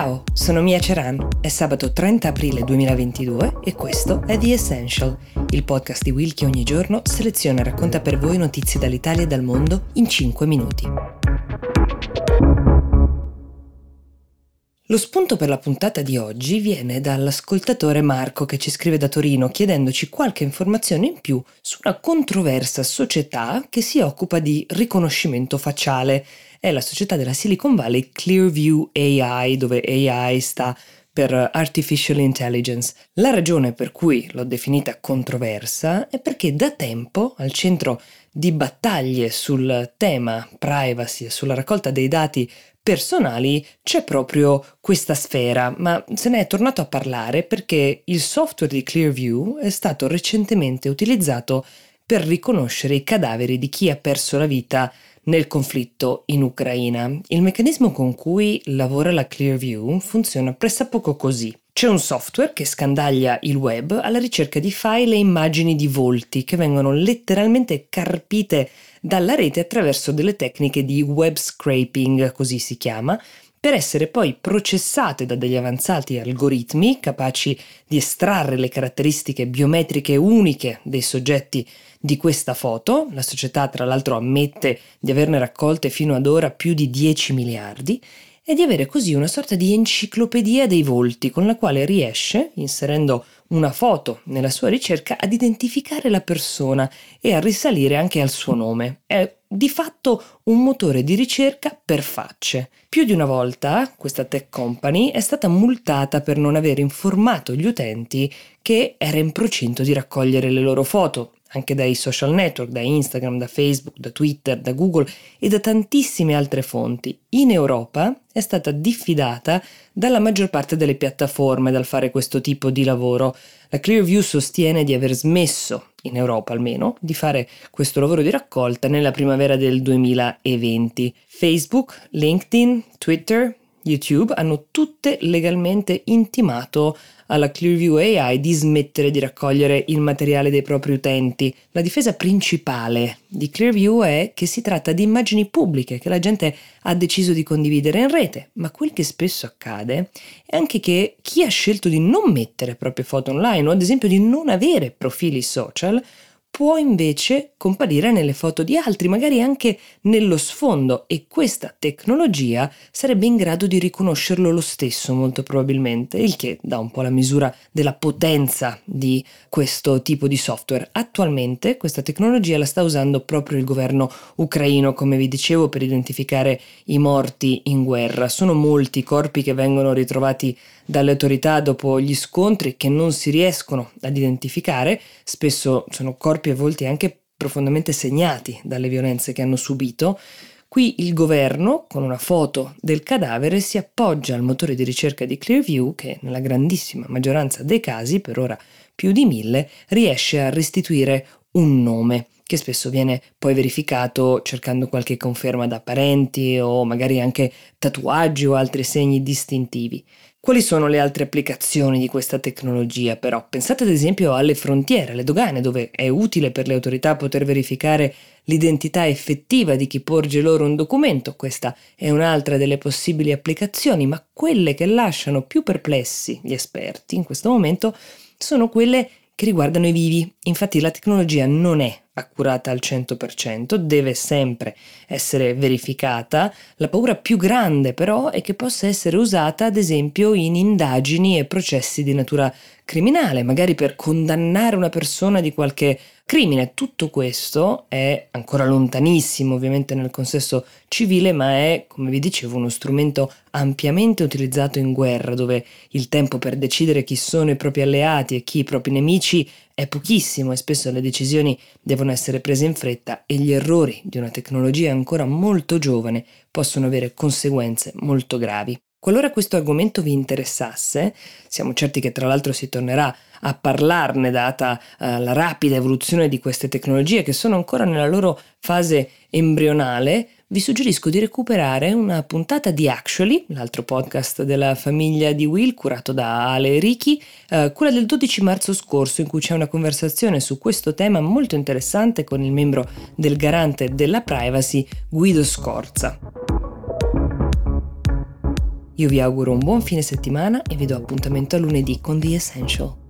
Ciao, sono Mia Ceran, è sabato 30 aprile 2022 e questo è The Essential, il podcast di Will che ogni giorno seleziona e racconta per voi notizie dall'Italia e dal mondo in 5 minuti. Lo spunto per la puntata di oggi viene dall'ascoltatore Marco che ci scrive da Torino chiedendoci qualche informazione in più su una controversa società che si occupa di riconoscimento facciale. È la società della Silicon Valley Clearview AI, dove AI sta per Artificial Intelligence. La ragione per cui l'ho definita controversa è perché da tempo al centro di battaglie sul tema privacy e sulla raccolta dei dati personali c'è proprio questa sfera, ma se ne è tornato a parlare perché il software di Clearview è stato recentemente utilizzato per riconoscere i cadaveri di chi ha perso la vita nel conflitto in Ucraina. Il meccanismo con cui lavora la Clearview funziona pressappoco così. C'è un software che scandaglia il web alla ricerca di file e immagini di volti che vengono letteralmente carpite dalla rete attraverso delle tecniche di web scraping, così si chiama, per essere poi processate da degli avanzati algoritmi capaci di estrarre le caratteristiche biometriche uniche dei soggetti di questa foto. La società tra l'altro ammette di averne raccolte fino ad ora più di 10 miliardi e di avere così una sorta di enciclopedia dei volti con la quale riesce, inserendo una foto nella sua ricerca, ad identificare la persona e a risalire anche al suo nome. È di fatto un motore di ricerca per facce. Più di una volta questa tech company è stata multata per non aver informato gli utenti che era in procinto di raccogliere le loro foto anche dai social network, da Instagram, da Facebook, da Twitter, da Google e da tantissime altre fonti. In Europa è stata diffidata dalla maggior parte delle piattaforme dal fare questo tipo di lavoro. La Clearview sostiene di aver smesso, in Europa almeno, di fare questo lavoro di raccolta nella primavera del 2020. Facebook, LinkedIn, Twitter, YouTube hanno tutte legalmente intimato alla Clearview AI di smettere di raccogliere il materiale dei propri utenti. La difesa principale di Clearview è che si tratta di immagini pubbliche che la gente ha deciso di condividere in rete, ma quel che spesso accade è anche che chi ha scelto di non mettere proprie foto online o ad esempio di non avere profili social può invece comparire nelle foto di altri, magari anche nello sfondo e questa tecnologia sarebbe in grado di riconoscerlo lo stesso molto probabilmente, il che dà un po' la misura della potenza di questo tipo di software. Attualmente questa tecnologia la sta usando proprio il governo ucraino, come vi dicevo, per identificare i morti in guerra. Sono molti i corpi che vengono ritrovati dalle autorità dopo gli scontri che non si riescono ad identificare, spesso sono corpi a volti anche profondamente segnati dalle violenze che hanno subito. Qui il governo, con una foto del cadavere, si appoggia al motore di ricerca di Clearview che nella grandissima maggioranza dei casi, per ora più di mille, riesce a restituire un nome che spesso viene poi verificato cercando qualche conferma da parenti o magari anche tatuaggi o altri segni distintivi. Quali sono le altre applicazioni di questa tecnologia però? Pensate ad esempio alle frontiere, alle dogane, dove è utile per le autorità poter verificare l'identità effettiva di chi porge loro un documento, questa è un'altra delle possibili applicazioni, ma quelle che lasciano più perplessi gli esperti in questo momento sono quelle che riguardano i vivi. Infatti la tecnologia non è accurata al 100%, deve sempre essere verificata. La paura più grande però è che possa essere usata ad esempio in indagini e processi di natura criminale, magari per condannare una persona di qualche crimine. Tutto questo è ancora lontanissimo ovviamente nel consesso civile, ma è, come vi dicevo, uno strumento ampiamente utilizzato in guerra, dove il tempo per decidere chi sono i propri alleati e chi i propri nemici è pochissimo e spesso le decisioni devono essere prese in fretta e gli errori di una tecnologia ancora molto giovane possono avere conseguenze molto gravi. Qualora questo argomento vi interessasse, siamo certi che tra l'altro si tornerà a parlarne data uh, la rapida evoluzione di queste tecnologie che sono ancora nella loro fase embrionale, vi suggerisco di recuperare una puntata di Actually, l'altro podcast della famiglia di Will curato da Ale e Ricky, eh, quella del 12 marzo scorso in cui c'è una conversazione su questo tema molto interessante con il membro del garante della privacy Guido Scorza. Io vi auguro un buon fine settimana e vi do appuntamento a lunedì con The Essential.